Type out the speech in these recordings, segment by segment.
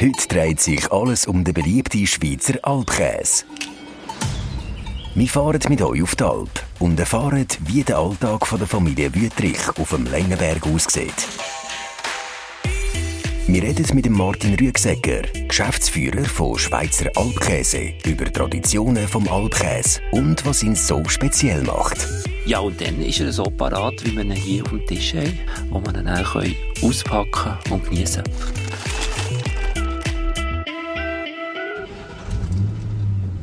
Heute dreht sich alles um den beliebten Schweizer Alpkäse. Wir fahren mit euch auf die Alp und erfahren, wie der Alltag der Familie Wüttrich auf dem Längenberg aussieht. Wir reden mit Martin Rüegsecker, Geschäftsführer von Schweizer Alpkäse, über Traditionen vom Alpkäse und was ihn so speziell macht. Ja, und dann ist er so parat, wie wir ihn hier auf dem Tisch haben, wo wir ihn dann auspacken und genießen können.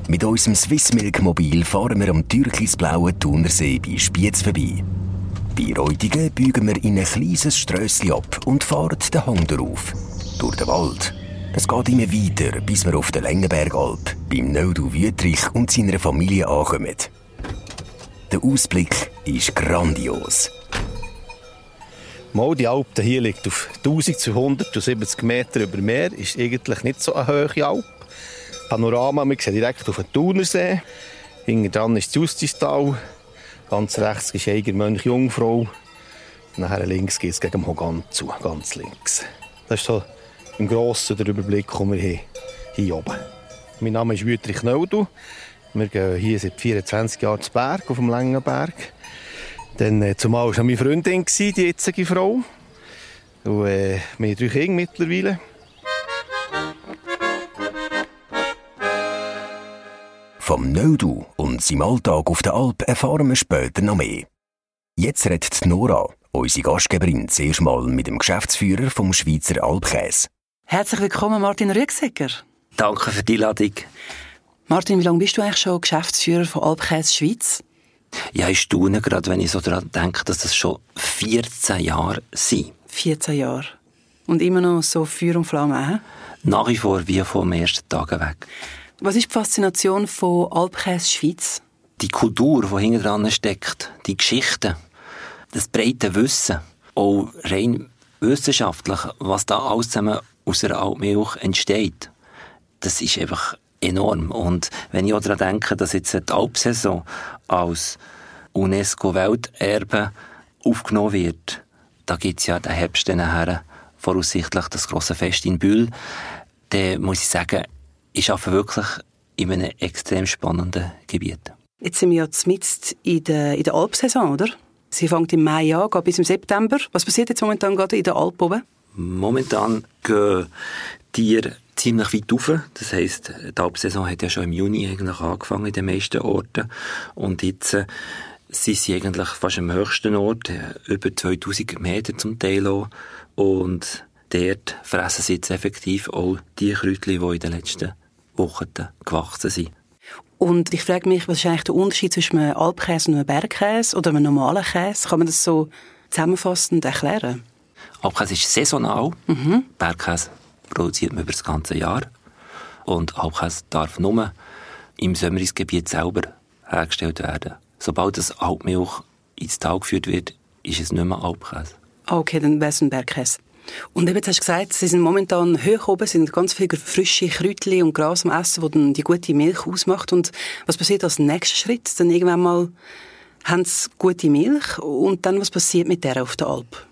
Mit unserem Swissmilk Mobil fahren wir am türkisblauen Thunersee bei Spiez vorbei. Bei Reutigen biegen wir in ein kleines Strösschen ab und fahren den Hang darauf. Durch den Wald. Es geht immer weiter, bis wir auf der Längenbergalp beim Neudu Wüttrich und seiner Familie ankommen. Der Ausblick ist grandios. Mal, die Alp hier liegt auf 1270 Meter über Meer, ist eigentlich nicht so eine hohe Alp. Panorama, wir sehen direkt auf den Thunersee. Hinten dran ist das Justistal. Ganz rechts ist Eiger Mönch Jungfrau. Nachher links geht es gegen Hogan zu, ganz links. Das ist so im Grossen der Überblick, den wir haben, hier oben. Mein Name ist Wüterich Neudu. Wir gehen hier seit 24 Jahren zu Berg, auf dem Längenberg. Dann, äh, zumal war meine Freundin, die jetzige Frau. Und, äh, wir haben drei Kinder mittlerweile. Vom Neudu und seinem Alltag auf der Alp erfahren wir später noch mehr. Jetzt redet Nora, unsere Gastgeberin, zuerst mal mit dem Geschäftsführer vom Schweizer Alpkäse. Herzlich willkommen, Martin Rüegsecker. Danke für die Einladung. Martin, wie lange bist du eigentlich schon Geschäftsführer von Alpkäse Schweiz? Ja, ich staune gerade, wenn ich so daran denke, dass das schon 14 Jahre sind. 14 Jahre. Und immer noch so Feuer und Flamme, äh? Nach wie vor wie vom ersten Tag weg. Was ist die Faszination von Alpkäse Schweiz? Die Kultur, die hinten dran steckt, die Geschichte, das breite Wissen, auch rein wissenschaftlich, was da alles zusammen aus der Altmilch entsteht, das ist einfach enorm. Und wenn ich auch daran denke, dass jetzt die Alpsaison als UNESCO-Welterbe aufgenommen wird, da gibt es ja den Herbst nachher voraussichtlich das große Fest in Bühl, dann muss ich sagen, ich arbeite wirklich in einem extrem spannenden Gebiet. Jetzt sind wir ja mitten in der, in der Alpsaison, oder? Sie fängt im Mai an, geht bis im September. Was passiert jetzt momentan gerade in der Alp oben? Momentan gehen Tiere ziemlich weit rauf. Das heisst, die Alpsaison hat ja schon im Juni eigentlich angefangen in den meisten Orten. Und jetzt äh, sind sie eigentlich fast am höchsten Ort, äh, über 2000 Meter zum Teil auch. Und dort fressen sie jetzt effektiv auch die Kräutchen, die in den letzten Wochen gewachsen sind. Und ich frage mich, was ist eigentlich der Unterschied zwischen einem Alpkäse und einem Bergkäse oder einem normalen Käse? Kann man das so zusammenfassend erklären? Alpkäse ist saisonal. Mhm. Bergkäse produziert man über das ganze Jahr. Und Alpkäse darf nur im Sömmerisgebiet selber hergestellt werden. Sobald das Alpmilch ins Tal geführt wird, ist es nicht mehr Alpkäse. Okay, dann wäre es ein Bergkäse. Und eben, hast du gesagt, sie sind momentan hoch oben, sind ganz viele frische Kräutchen und Gras am Essen, die dann die gute Milch ausmacht. Und was passiert als nächster Schritt? Dann irgendwann mal haben sie gute Milch und dann was passiert mit der auf der Alp?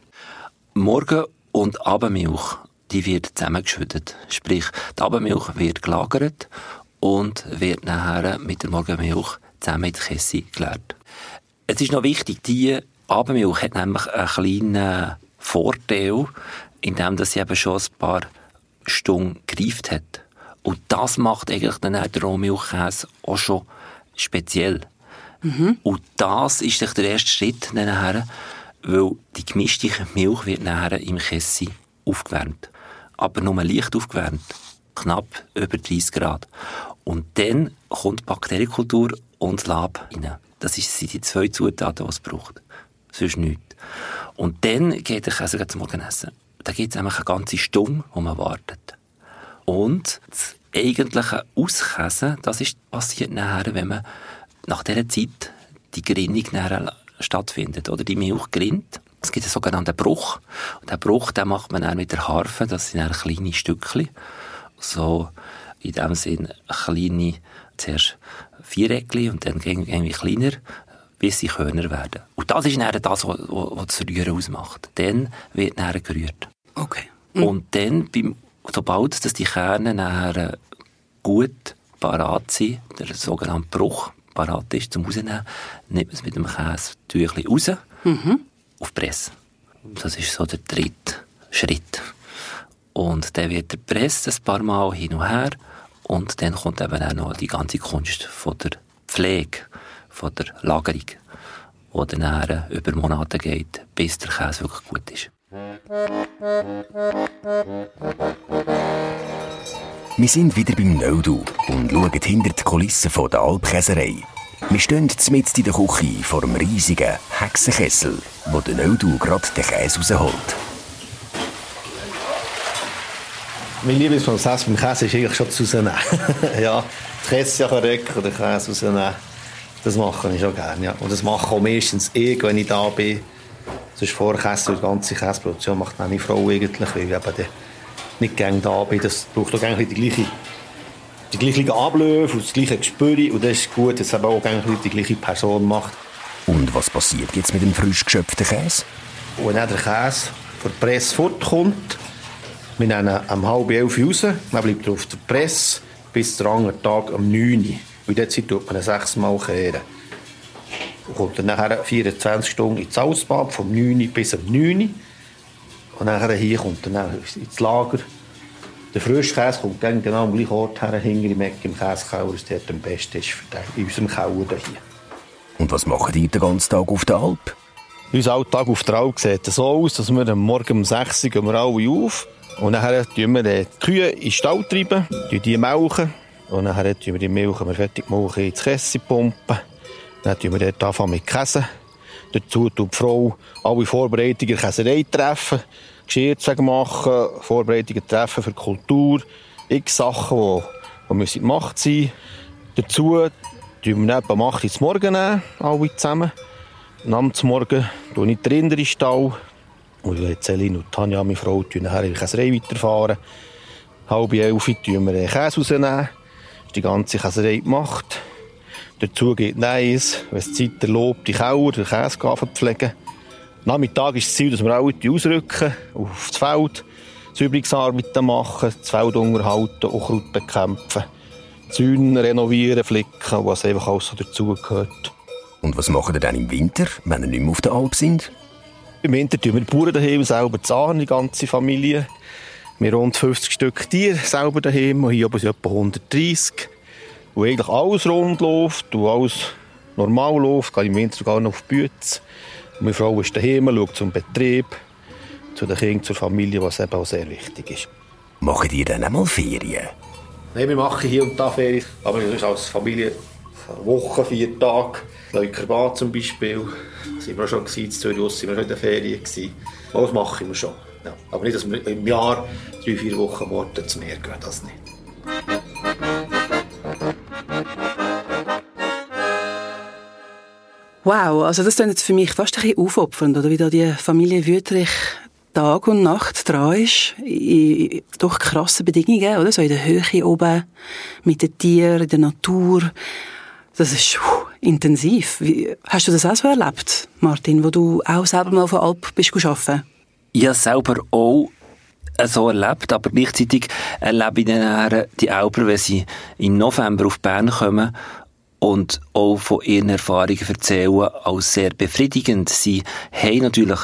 Morgen- und Abendmilch, die wird zusammengeschüttet. Sprich, die Abendmilch wird gelagert und wird nachher mit der Morgenmilch zusammen die Kesse geleert. Es ist noch wichtig, die Abendmilch hat nämlich einen kleinen Vorteil, indem sie eben schon ein paar Stunden gereift hat. Und das macht eigentlich dann auch der Rohmilchkäse auch schon speziell. Mhm. Und das ist der erste Schritt nachher, weil die gemischte Milch wird nachher im Kessel aufgewärmt. Aber nur leicht aufgewärmt. Knapp über 30 Grad. Und dann kommt die Bakterienkultur und Lab rein. Das sind die zwei Zutaten, die es braucht. Sonst nichts. Und dann geht der Käse zum Morgenessen. Da gibt es eine ganze Stunde, wo man wartet. Und das eigentliche Auskäsen, das ist passiert nachher, wenn man nach dieser Zeit die Grinnung nachher stattfindet. Oder die Milch grinnt. Es gibt einen sogenannten Bruch. Und den Bruch den macht man dann mit der Harfe. Das sind dann kleine Stückchen. So in dem Sinn kleine, zuerst Viereckchen und dann irgendwie kleiner bis sie Körner werden. Und das ist dann das, was, was das Rühren ausmacht. Dann wird dann gerührt. Okay. Mhm. Und dann, beim, sobald dass die Kerne nachher gut parat sind, der sogenannte Bruch parat ist zum Rausnehmen, nimmt man es mit dem Käsetüchli raus mhm. auf die Presse. Das ist so der dritte Schritt. Und dann wird der Press ein paar Mal hin und her und dann kommt eben auch noch die ganze Kunst von der Pflege, von der Lagerung, die dann über Monate geht, bis der Käse wirklich gut ist. Wir sind wieder beim Neudu und schauen hinter die Kulissen der Alpkäserei. Wir stehen mitten in der Küche vor einem riesigen Hexenkessel, wo der Neudu gerade den Käse rausholt. Mein Lieblingsprozess beim Käse ist eigentlich schon zu rausnehmen. ja, die Käse weg oder den Käse rausnehmen. Das mache ich schon gerne. Ja. Und das mache ich auch meistens ich, wenn ich da bin. Das ist vor Käse, die ganze Käseproduktion macht meine Frau eigentlich, weil ich eben nicht gerne da bin. Das braucht auch eigentlich die gleiche die gleichen Abläufe und das gleiche Gespür. Und das ist gut, dass es auch die gleiche Person macht. Und was passiert jetzt mit dem frisch geschöpften Käse? Wenn der Käse von der Presse fortkommt, wir nehmen um halb elf raus, dann bleibt er auf der Presse bis der andere Tag um 9 Uhr. Und in Zeit tut man ihn sechsmal kehren. Kommt dann nachher 24 Stunden ins Salzbad, vom 9 Uhr bis um 9 Uhr. Und nachher hier kommt dann ins Lager der Frischkäse kommt genau am gleichen Ort her, hinter im Eck im Käsekeller, das dort am besten ist für den, in unserem Keller hier. Und was machen ihr den ganzen Tag auf der Alp? Unser Alltag auf der Alp sieht so aus, dass wir am Morgen um 6 Uhr gehen wir alle auf und dann treiben wir die Kühe in den Stall, treiben, die melken und dann tun wir die Milch, wenn wir fertig machen, ins Käse pumpen. Dann tun wir dort anfangen mit Käse. Dazu tut die Frau alle Vorbereitungen der Käserei treffen. Geschirr machen, Vorbereitungen treffen für Kultur, x Sachen, die, die gemacht sein Dazu tun wir etwa um 8 Uhr morgen alle zusammen. Namens Morgen tue ich den in Stall. Und Celine und Tanja, meine Frau, tun nachher in die Käserei weiterfahren. Halb elf tun wir den Käse rausnehmen. ist die ganze Käserei gemacht. Dazu geht Neis, wenn es Zeit erlaubt, die Kauer, den Käse pflegen. Nachmittag ist das Ziel, dass wir alle ausrücken, aufs Feld, Säuberungsarbeiten machen, das Feld unterhalten, Unkraut bekämpfen, Zäune renovieren, flicken, was einfach alles so dazugehört. Und was machen wir dann im Winter, wenn wir nicht mehr auf der Alp sind? Im Winter tun wir die Bauern daheim selber zahlen, die ganze Familie. Wir haben rund 50 Stück Tiere selber daheim, und hier oben sind etwa 130. Wo eigentlich alles rund läuft und alles normal läuft, gehe im Winter sogar noch auf die Bütze. Meine Frau ist daheim, schaut zum Betrieb, zu den Kindern, zur Familie, was eben auch sehr wichtig ist. Machen ihr dann einmal Ferien? Nein, wir machen hier und da Ferien, aber wir als Familie Woche, vier Tage. Leukerbad zum Beispiel, da sind wir schon gewesen, in Zürich sind wir schon in der Ferien gewesen. Das machen wir schon. Ja. Aber nicht, dass wir im Jahr drei, vier Wochen Worte zu Meer gehen, das nicht. Wow, also das ist jetzt für mich fast ein bisschen aufopfernd, oder wie da die Familie Wüterich Tag und Nacht dran ist, in doch krassen Bedingungen, oder? So in der Höhe oben, mit den Tieren, in der Natur. Das ist uh, intensiv. Wie, hast du das auch so erlebt, Martin, wo du auch selber mal auf der Alp bist arbeiten? Ja, selber auch so erlebt, aber gleichzeitig erlebe ich dann die Alper, wenn sie im November auf Bern kommen und auch von ihren Erfahrungen erzählen, als sehr befriedigend. Sie haben natürlich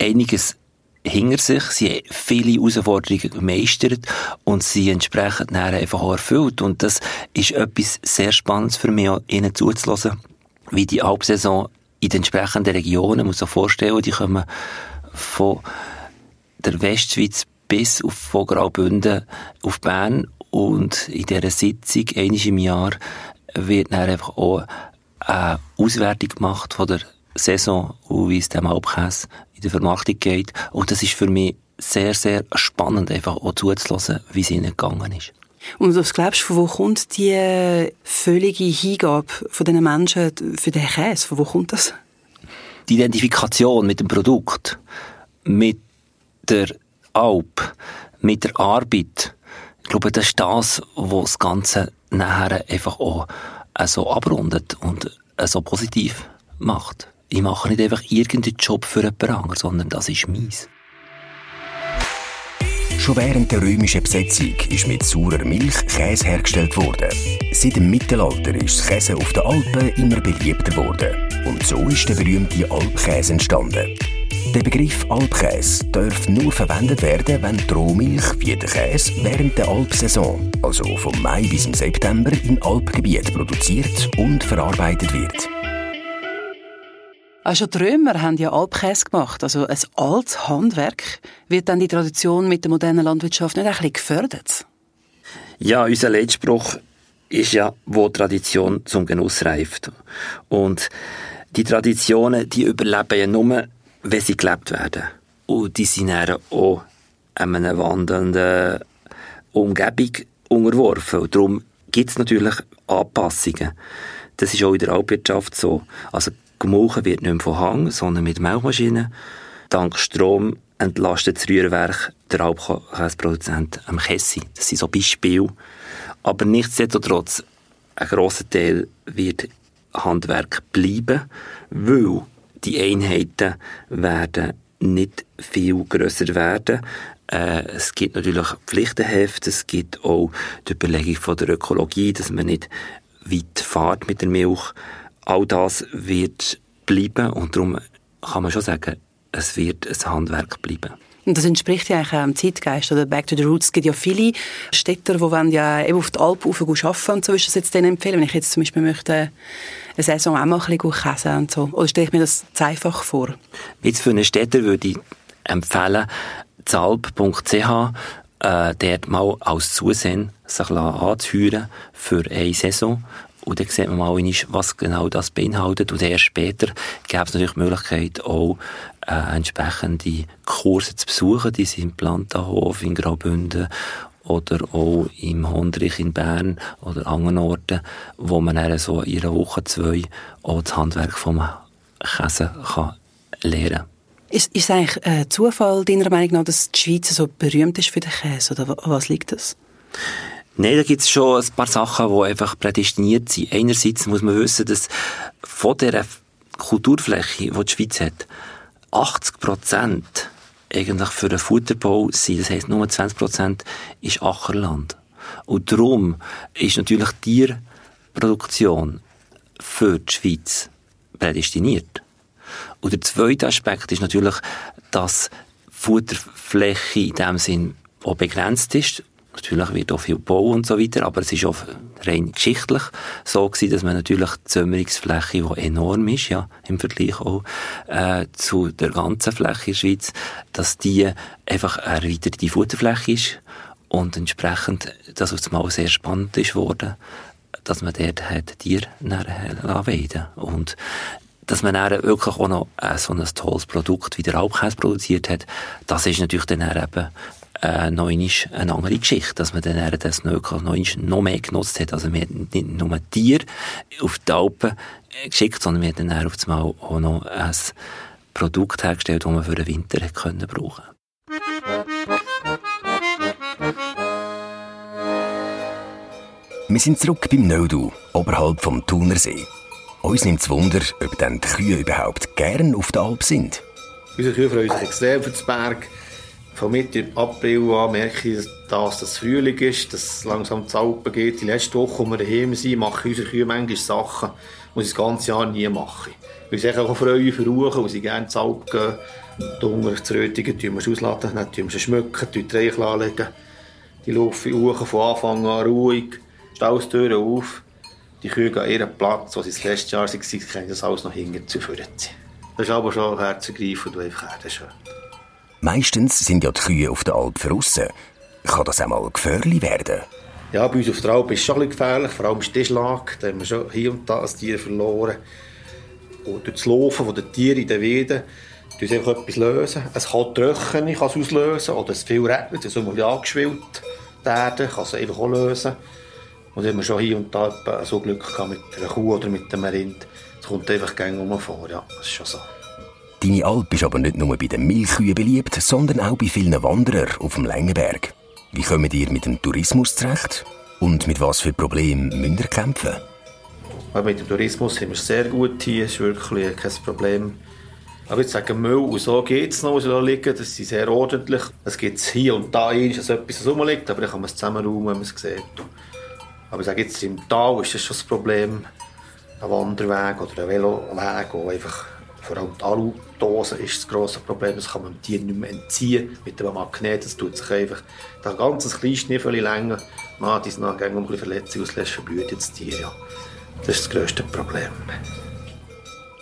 einiges hinter sich, sie haben viele Herausforderungen gemeistert und sie entsprechend dann einfach auch erfüllt. Und das ist etwas sehr Spannendes für mich, ihnen zuzulassen, wie die Alpsaison in den entsprechenden Regionen, man muss sich vorstellen, die kommen von der Westschweiz bis auf von Graubünden auf Bern und in dieser Sitzung, einmal im Jahr, wird dann einfach auch eine Auswertung gemacht von der Saison und wie es dem Alpkäse in der Vermarktung geht. Und das ist für mich sehr, sehr spannend, einfach auch zuzulassen, wie es ihnen gegangen ist. Und was glaubst du, von wo kommt die völlige Hingabe von diesen Menschen für den Käse? Von wo kommt das? Die Identifikation mit dem Produkt, mit der Alp, mit der Arbeit, ich glaube, das ist das, was das Ganze nachher einfach auch äh, so abrundet und äh, so positiv macht. Ich mache nicht einfach irgendeinen Job für jemand anderes, sondern das ist meins. Schon während der römischen Besetzung ist mit saurer Milch Käse hergestellt worden. Seit dem Mittelalter ist das Käse auf den Alpen immer beliebter geworden. Und so ist der berühmte Alpkäse entstanden. Der Begriff Alpkäse darf nur verwendet werden, wenn die Rohmilch wie der Käse während der Alpsaison, also vom Mai bis zum September, im Alpgebiet produziert und verarbeitet wird. Also die Römer haben ja Alpkäse gemacht, also ein altes Handwerk. Wird dann die Tradition mit der modernen Landwirtschaft nicht ein bisschen gefördert? Ja, unser Leitspruch ist ja, wo Tradition zum Genuss reift. Und die Traditionen, die überleben ja nur, wenn sie gelebt werden. Und die sind dann auch einer wandelnden Umgebung unterworfen. Und darum gibt es natürlich Anpassungen. Das ist auch in der Alpwirtschaft so. Also Gemulchen wird nicht mehr von Hang, sondern mit Milchmaschinen. Dank Strom entlastet das Rührwerk der Alpkäseproduzent am Kessi. Das sind so Beispiele. Aber nichtsdestotrotz, ein grosser Teil wird Handwerk bleiben, weil die Einheiten werden nicht viel grösser werden. Äh, es gibt natürlich Pflichtenheft, es gibt auch die Überlegung von der Ökologie, dass man nicht weit fährt mit der Milch. All das wird bleiben und darum kann man schon sagen, es wird ein Handwerk bleiben. Und das entspricht ja eigentlich auch dem Zeitgeist oder Back to the Roots. Es gibt ja viele Städter, die ja eben auf die Alpen rauf arbeiten und so ist das jetzt denen empfehlen. Wenn ich jetzt zum Beispiel möchte eine Saison auch mal ein bisschen käsen und so. Oder stelle ich mir das zu einfach vor? Jetzt für einen Städter würde ich empfehlen, zalp.ch äh, dort mal als Zusehen sich anzuhören für eine Saison und dann sieht man mal, was genau das beinhaltet. Und erst später gäbe es natürlich die Möglichkeit, auch äh, entsprechende Kurse zu besuchen. Die sind im Plantenhof, in Graubünden oder auch im Hondrich in Bern oder anderen Orten, wo man dann so in einer Woche, zwei auch das Handwerk vom Käse kann lernen kann. Ist, ist es eigentlich ein Zufall, deiner Meinung nach, dass die Schweiz so berühmt ist für den Käse? Oder was liegt das? Nein, da gibt es schon ein paar Sachen, die einfach prädestiniert sind. Einerseits muss man wissen, dass von dieser Kulturfläche, die die Schweiz hat, 80 Prozent eigentlich für den Futterbau sind. Das heisst, nur 20 Prozent ist Ackerland. Und darum ist natürlich Tierproduktion für die Schweiz prädestiniert. Und der zweite Aspekt ist natürlich, dass Futterfläche in dem Sinn auch begrenzt ist Natürlich wird auch viel Bau und so weiter, aber es ist auch rein geschichtlich so gewesen, dass man natürlich die Zömmerungsfläche, die enorm ist, ja, im Vergleich auch äh, zu der ganzen Fläche in der Schweiz, dass die einfach eine erweiterte Futterfläche ist und entsprechend, dass es mal sehr spannend ist worden, dass man dort hat Tiere weiden. Und dass man dann wirklich auch noch äh, so ein tolles Produkt wie der Alpkäse produziert hat, das ist natürlich dann eben äh, noch eine andere Geschichte, dass man dann das noch, noch mehr genutzt hat. Also wir haben nicht nur Tiere auf die Alpen geschickt, sondern wir haben dann auf einmal auch noch ein Produkt hergestellt, das man für den Winter können brauchen Wir sind zurück beim Nödu, oberhalb vom Thunersee. Uns nimmt es Wunder, ob dann die Kühe überhaupt gern auf der Alp sind. Unsere Kühe freuen sich extrem für den Berg. Von Mitte April an merke ich, dass es Frühling ist, dass es langsam zu Alpen geht. Die letzte Woche, wo wir daheim sind, machen unsere Kühe manchmal Sachen, die sie das ganze Jahr nie machen. Weil sich auch für Ruhe, weil sie gerne zu Alpen gehen. Die Hunger zu rötigen, tun wir sie ausladen, dann schmücken, die Reichel anlegen. Die laufen Uhren von Anfang an ruhig, Staustüren auf. Die Kühe gehen ihren Platz, wo sie das letzte Jahr waren, können das alles noch hinten zu. Das ist aber schon herzergreifend und einfach schön. Meistens sind ja die Kühe auf der Alp draussen. Kann das einmal gefährlich werden? Ja, bei uns auf der Alp ist es schon ein gefährlich, vor allem Stichschlag. Da haben wir schon hier und da ein Tier verloren. Und durch das Laufen der Tiere in den Weiden tun sie einfach etwas lösen. Es kann Tröchen kann es auslösen oder es viel regnet, es ist mal angeschwillt die Erde, kann es einfach auch lösen. Und da haben wir schon hier und da so Glück gehabt mit einer Kuh oder mit einem Rind. Es kommt einfach gerne vor, ja, das ist schon so. Deine Alp ist aber nicht nur bei den Milchkühen beliebt, sondern auch bei vielen Wanderern auf dem Längenberg. Wie kommen ihr mit dem Tourismus zurecht? Und mit was für Problemen müsst ihr kämpfen? Mit dem Tourismus sind wir sehr gut hier, ist wirklich kein Problem. Aber ich sage, Müll und so geht es noch, was da liegen. Das ist sehr ordentlich. Es gibt hier und da ein, dass etwas rumliegt, aber dann kann man es zusammenräumen, wenn man es sieht. Aber ich sage jetzt, im Tal ist das schon das Problem. Ein Wanderweg oder ein Veloweg, wo einfach vor allem die Aludose ist das grosse Problem. Das kann man dem Tier nicht mehr entziehen mit dem Magnet. Das tut sich einfach ein kleines Schniffel länger. Man hat noch ein bisschen Verletzung auslöst, verblüht das Tier. Ja. Das ist das grösste Problem.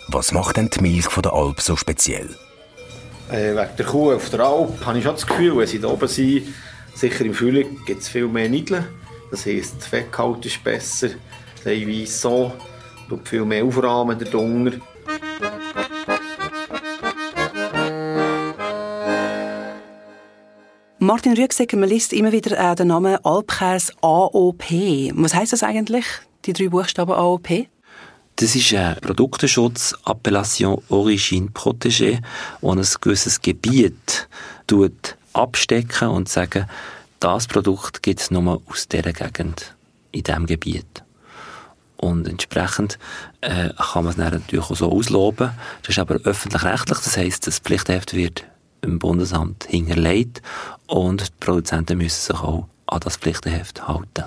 Was macht denn die Milch von der Alp so speziell? Äh, wegen der Kuh auf der Alp habe ich schon das Gefühl, wenn sie da oben sind, sicher im Frühling gibt es viel mehr Nideln. Das heisst, der Fettgehalt ist besser, teilweise so, tut viel mehr aufrahmen der Dunger. Martin Rüegsegger, man liest immer wieder äh, den Namen Alpkäse AOP. Was heißt das eigentlich, die drei Buchstaben AOP? Das ist ein Produkteschutz, Appellation Origine Protégée, wo ein gewisses Gebiet tut abstecken und sagen, das Produkt gibt es nur aus dieser Gegend, in diesem Gebiet. Und entsprechend äh, kann man es natürlich auch so ausloben. Das ist aber öffentlich-rechtlich, das heisst, das Pflichtheft wird im Bundesamt hinterlegt und die Produzenten müssen sich auch an das Pflichtenheft halten.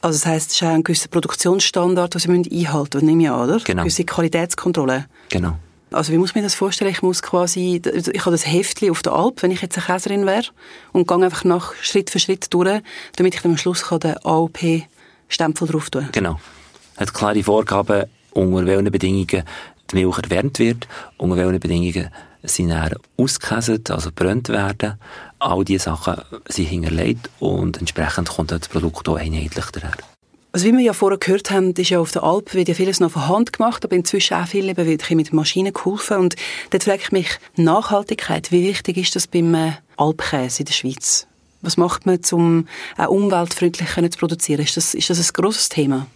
Also das heisst, es ist auch ein gewisser Produktionsstandard, den Sie einhalten müssen, nehme ich an, oder? Genau. Gewisse Qualitätskontrolle. Genau. Also wie muss man das vorstellen? Ich muss quasi, ich habe das Heftchen auf der Alp, wenn ich jetzt eine Käserin wäre, und gehe einfach nach Schritt für Schritt durch, damit ich dann am Schluss den AOP-Stempel drauf tun kann. Genau. Hat klare Vorgaben, unter welchen Bedingungen die Milch erwärmt wird, unter welchen Bedingungen sie dann ausgekäset, also brennt werden. All diese Sachen sind hinterlegt und entsprechend kommt das Produkt auch einheitlich daher. Also wie wir ja vorher gehört haben, ist ja auf der Alp wird ja vieles noch von Hand gemacht, aber inzwischen auch viel eben wirklich mit Maschinen geholfen. Und dort frage ich mich, Nachhaltigkeit, wie wichtig ist das beim äh, Alpkäse in der Schweiz? Was macht man, um auch umweltfreundlich zu produzieren? Ist das, ist das ein grosses Thema?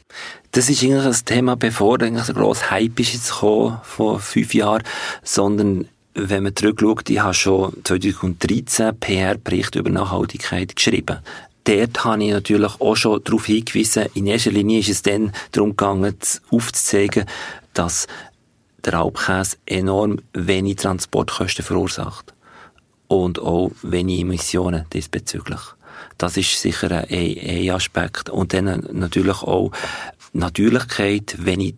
Das ist eigentlich ein Thema, bevor eigentlich ein grosser Hype ist jetzt gekommen, vor fünf Jahren, sondern wenn man zurückschaut, ich habe schon 2013 PR-Bericht über Nachhaltigkeit geschrieben. Dort habe ich natürlich auch schon darauf hingewiesen, in erster Linie ist es dann darum gegangen, aufzuzeigen, dass der Alpkäse enorm wenig Transportkosten verursacht. Und auch wenig Emissionen diesbezüglich. Das ist sicher ein, ein Aspekt. Und dann natürlich auch Natürlichkeit, wenig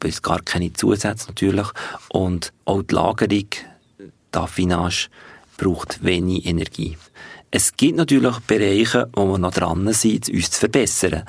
bis gar keine Zusätze natürlich. Und auch die Lagerung, die Affinage, braucht wenig Energie. Es gibt natürlich Bereiche, wo wir noch dran sind, uns zu verbessern.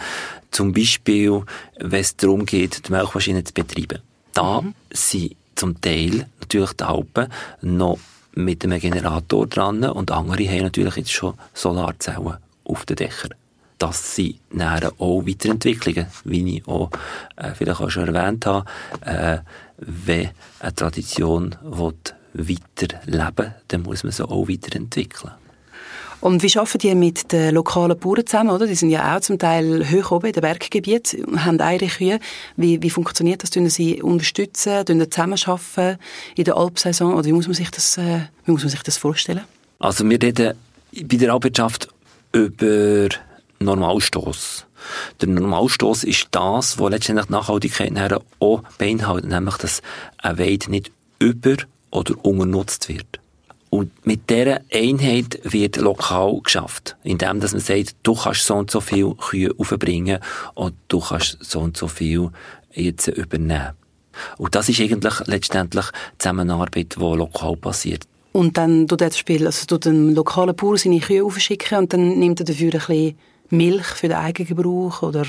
Zum Beispiel, wenn es darum geht, die Milchmaschine zu betreiben. Da mhm. sind zum Teil natürlich die Alpen noch mit einem Generator dran und andere haben natürlich jetzt schon Solarzellen auf den Dächern das sind dann auch Weiterentwicklungen, wie ich auch äh, vielleicht auch schon erwähnt habe. Äh, wenn eine Tradition weiterleben dann muss man sie auch weiterentwickeln. Und wie arbeiten die mit den lokalen Bauern zusammen? Oder? Die sind ja auch zum Teil hoch oben in den Berggebieten haben eigene Kühe. Wie, wie funktioniert das? Sie unterstützen, tun sie zusammenarbeiten in der Alpsaison? Oder wie muss man sich das, äh, wie muss man sich das vorstellen? Also wir reden bei der Alpwirtschaft über Normalstoß. Der Normalstoß ist das, was letztendlich die Nachhaltigkeit auch beinhaltet, nämlich, dass ein Weid nicht über- oder unternutzt wird. Und mit dieser Einheit wird lokal geschafft, indem dass man sagt, du kannst so und so viel Kühe aufbringen und du kannst so und so viel jetzt übernehmen. Und das ist eigentlich letztendlich die Zusammenarbeit, die lokal passiert. Und dann tut er das Spiel, also tut ein lokaler Bauer seine Kühe aufschicken und dann nimmt er dafür ein bisschen Milch für den eigenen Gebrauch oder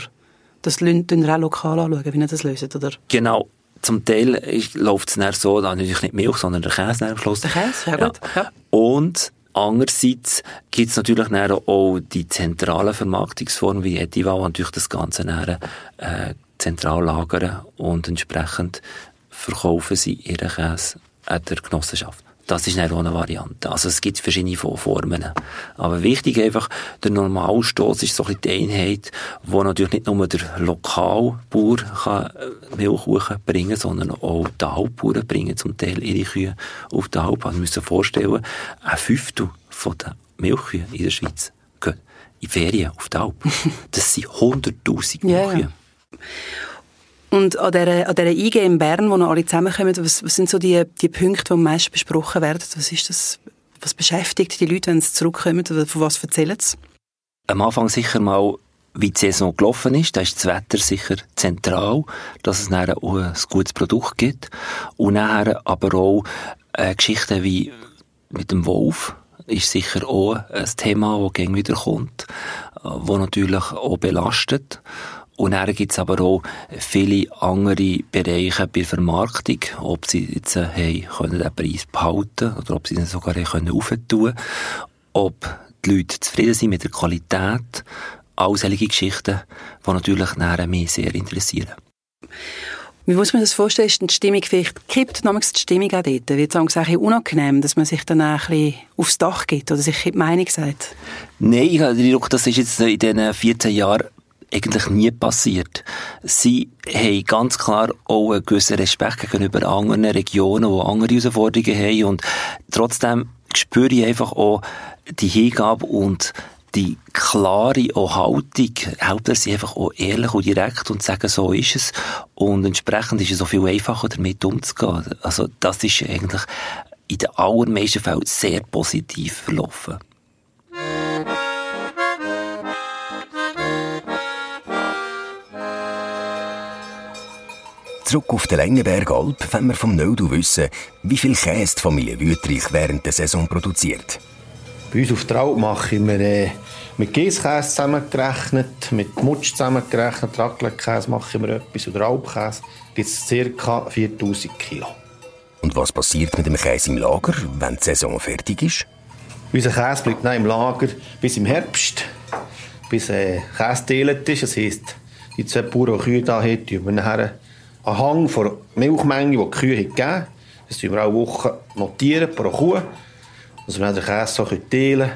das lässt ihr auch lokal anschauen, wie ihr das löst, oder? Genau. Zum Teil läuft es dann so, dann natürlich nicht Milch, sondern der Käse am Schluss. Der Käse, ja, ja. gut. Ja. Und andererseits gibt es natürlich dann auch die zentralen Vermarktungsformen wie Edival, natürlich das Ganze dann, äh, zentral lagern und entsprechend verkaufen sie ihren Käse an der Genossenschaft. Das ist auch eine Variante. Also es gibt verschiedene Formen. Aber wichtig einfach, der Normalstoß ist so ein bisschen die Einheit, wo natürlich nicht nur der Lokalbauer kann äh, Milchkuchen bringen sondern auch die Alpbauern bringen zum Teil ihre Kühe auf die Alp. Also wir müssen vorstellen, ein Fünftel von den Milchkühen in der Schweiz gehen in Ferien auf die Alp. Das sind 100'000 Milchkühe. Yeah. Und an dieser, an dieser IG in Bern, wo noch alle zusammenkommen, was, was sind so die, die Punkte, die am meisten besprochen werden? Was ist das? Was beschäftigt die Leute, wenn sie zurückkommen? Oder von was erzählen sie? Am Anfang sicher mal, wie die Saison gelaufen ist. Da ist das Wetter sicher zentral, dass es nachher auch ein gutes Produkt gibt. Und nachher aber auch äh, Geschichten wie mit dem Wolf ist sicher auch ein Thema, das gegen wieder kommt, äh, wo natürlich auch belastet. Und dann gibt es aber auch viele andere Bereiche bei Vermarktung, ob sie jetzt äh, hey, können den Preis behalten oder ob sie ihn sogar können aufentun ob die Leute zufrieden sind mit der Qualität, all solche Geschichten, die natürlich nachher mich sehr interessieren. Wie muss man das vorstellen? Ist die Stimmung vielleicht kippt namens die Stimmung auch dort? Wird es auch unangenehm, dass man sich dann ein bisschen aufs Dach geht oder sich die Meinung sagt? Nein, ich habe den Eindruck, das ist jetzt in diesen 14 Jahren eigentlich nie passiert. Sie haben ganz klar auch einen gewissen Respekt gegenüber anderen Regionen, die andere Herausforderungen haben und trotzdem spüre ich einfach auch die Hingabe und die klare auch Haltung, Hauptsache sie einfach auch ehrlich und direkt und sagen, so ist es. Und entsprechend ist es auch viel einfacher, damit umzugehen. Also, das ist eigentlich in den allermeisten Fällen sehr positiv verlaufen. Zurück auf den Längenberg Alp, wenn wir vom Nödu wissen, wie viel Käse die Familie Wüttrich während der Saison produziert. Bei uns auf der Alp machen wir äh, mit Gäskäse zusammengerechnet, mit Mutsch zusammengerechnet, Raclette-Käse machen wir etwas oder Alpkäse. gibt es ca. 4000 Kilo. Und was passiert mit dem Käse im Lager, wenn die Saison fertig ist? Unser Käse bleibt im Lager bis im Herbst, bis äh, Käse ist. Das heisst, die zwei Bauern, die Kühe hier haben, tun wir nachher einen Hang von Milchmenge, die die Kühe gegeben haben. Das notieren wir alle Woche notieren pro Kuh dass wir den Käse so teilen können,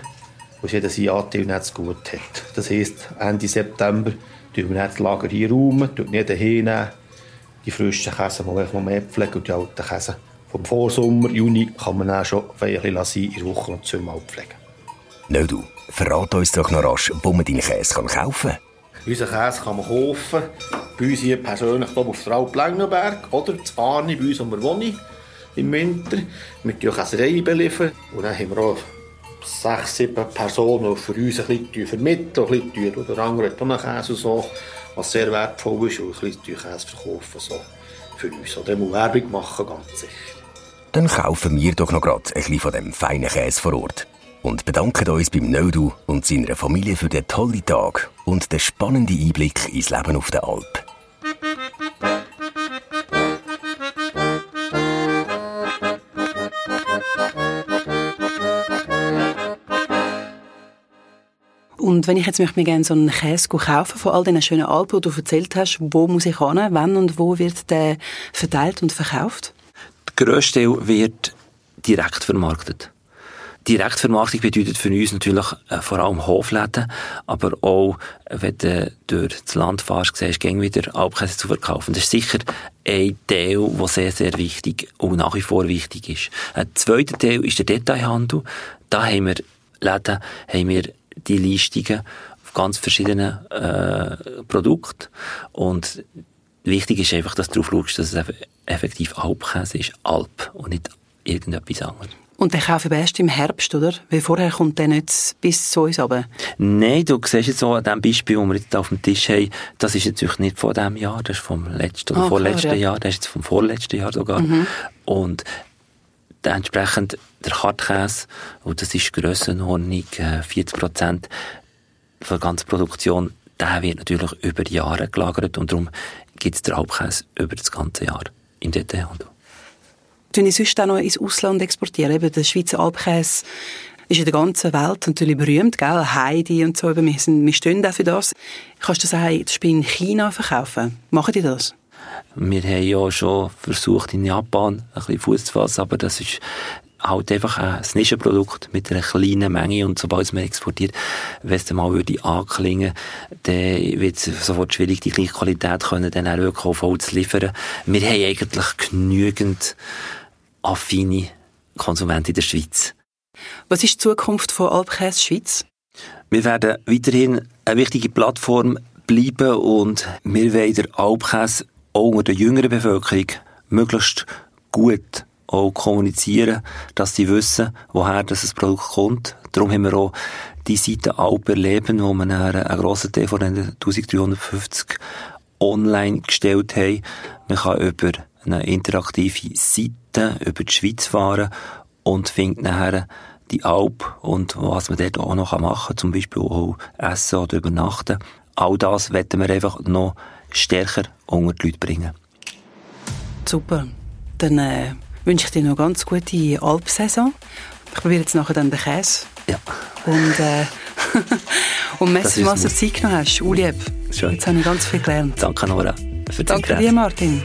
was jeder sein Anteil nicht gut hat. Das heisst, Ende September tun wir das Lager hier räumen, tun nicht hinnehmen, die frischen Käse mal noch mehr pflegen und die alten Käse vom Vorsommer, Juni, kann man auch schon ein bisschen sein, in der Woche und zweimal pflegen. Nein, du, verrat uns doch noch rasch, wo man deinen Käse kaufen kann. Unseren Käse kann man kaufen, bei uns hier persönlich auf der Alp oder zu Arni, bei uns, wo wir wohnen im Winter. Wir liefern Käserei beliefern. Und dann haben wir auch sechs, sieben Personen, die für uns ein bisschen vermitteln, ein bisschen oder andere hat auch Käse so, was sehr wertvoll ist, und ein bisschen Käse verkaufen so für uns. Oder mal Werbung machen, ganz sicher. Dann kaufen wir doch noch gerade ein bisschen von dem feinen Käse vor Ort. Und bedanken uns beim Nödu und seiner Familie für den tollen Tag und den spannenden Einblick ins Leben auf der Alp. Und wenn ich jetzt möchte mir gerne so einen Käse kaufen von all diesen schönen Alpen, die du erzählt hast, wo muss ich hin, wann und wo wird der verteilt und verkauft? Der grösste Teil wird direkt vermarktet. Direktvermarktung bedeutet für uns natürlich äh, vor allem Hofläden, aber auch, wenn du durch das Land fährst, siehst du wieder Alpkäse zu verkaufen. Das ist sicher ein Teil, der sehr, sehr wichtig und nach wie vor wichtig ist. Ein zweiter Teil ist der Detailhandel. Da haben wir Läden, haben wir die Listungen auf ganz verschiedenen äh, Produkten. Und wichtig ist einfach, dass du darauf schaust, dass es effektiv Alpkäse ist, Alp und nicht irgendetwas anderes. Und den kaufen wir erst im Herbst, oder? Weil vorher kommt der nicht bis zu uns runter. Nein, du siehst jetzt so an dem Beispiel, das wir jetzt auf dem Tisch haben, das ist natürlich nicht von diesem Jahr, das ist vom letzten oder oh, vorletzten klar, ja. Jahr, das ist vom vorletzten Jahr sogar. Mhm. Und entsprechend der Hartkäse, und das ist Grössenordnung, 40 äh, Prozent der ganzen Produktion, der wird natürlich über die Jahre gelagert und darum gibt es den Halbkäse über das ganze Jahr im Detailhandel. Tun ich sonst auch noch ins Ausland exportieren? Eben der Schweizer Alpkäse ist in der ganzen Welt natürlich berühmt, gell? Heidi und so. Wir, sind, wir stehen auch für das. Kannst du das auch in China verkaufen? Machen die das? Wir haben ja schon versucht, in Japan ein bisschen Fuß zu fassen, aber das ist halt einfach ein Nischenprodukt mit einer kleinen Menge und sobald es man exportiert, wenn es dann mal würde anklingen, dann wird es sofort schwierig, die gleiche Qualität können dann auch wirklich voll zu liefern. Wir haben eigentlich genügend affine Konsumenten in der Schweiz. Was ist die Zukunft von Alpkäse Schweiz? Wir werden weiterhin eine wichtige Plattform bleiben und wir wollen den Alpkäse auch unter der jüngeren Bevölkerung möglichst gut auch kommunizieren, dass sie wissen, woher das Produkt kommt. Darum haben wir auch die Seite Alper Leben, wo wir einen grossen Teil von den 1350 online gestellt haben. Man kann über eine interaktive Seite über die Schweiz fahren und findet nachher die Alp und was man dort auch noch machen kann, zum Beispiel auch essen oder übernachten. All das wollen wir einfach noch stärker unter die Leute bringen. Super. Dann äh, wünsche ich dir noch ganz gute Alpsaison. Ich probiere jetzt nachher dann den Käse. Ja. Und, äh, und merci, was du Zeit genommen hast. Ulieb. Jetzt habe ich ganz viel gelernt. Danke, Nora. Für Danke dir, Martin.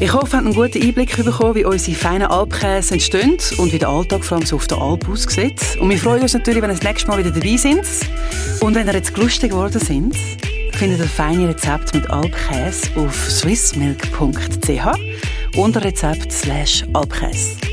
Ich hoffe, ihr habt einen guten Einblick bekommen, wie unsere feinen Alpkäse entstehen und wie der Alltag vor allem so auf der Alp aussieht. Und wir freuen uns natürlich, wenn ihr das nächste Mal wieder dabei sind. Und wenn ihr jetzt lustig geworden sind, findet ihr feine Rezepte mit Alpkäse auf swissmilk.ch unter Rezept slash Alpkäse.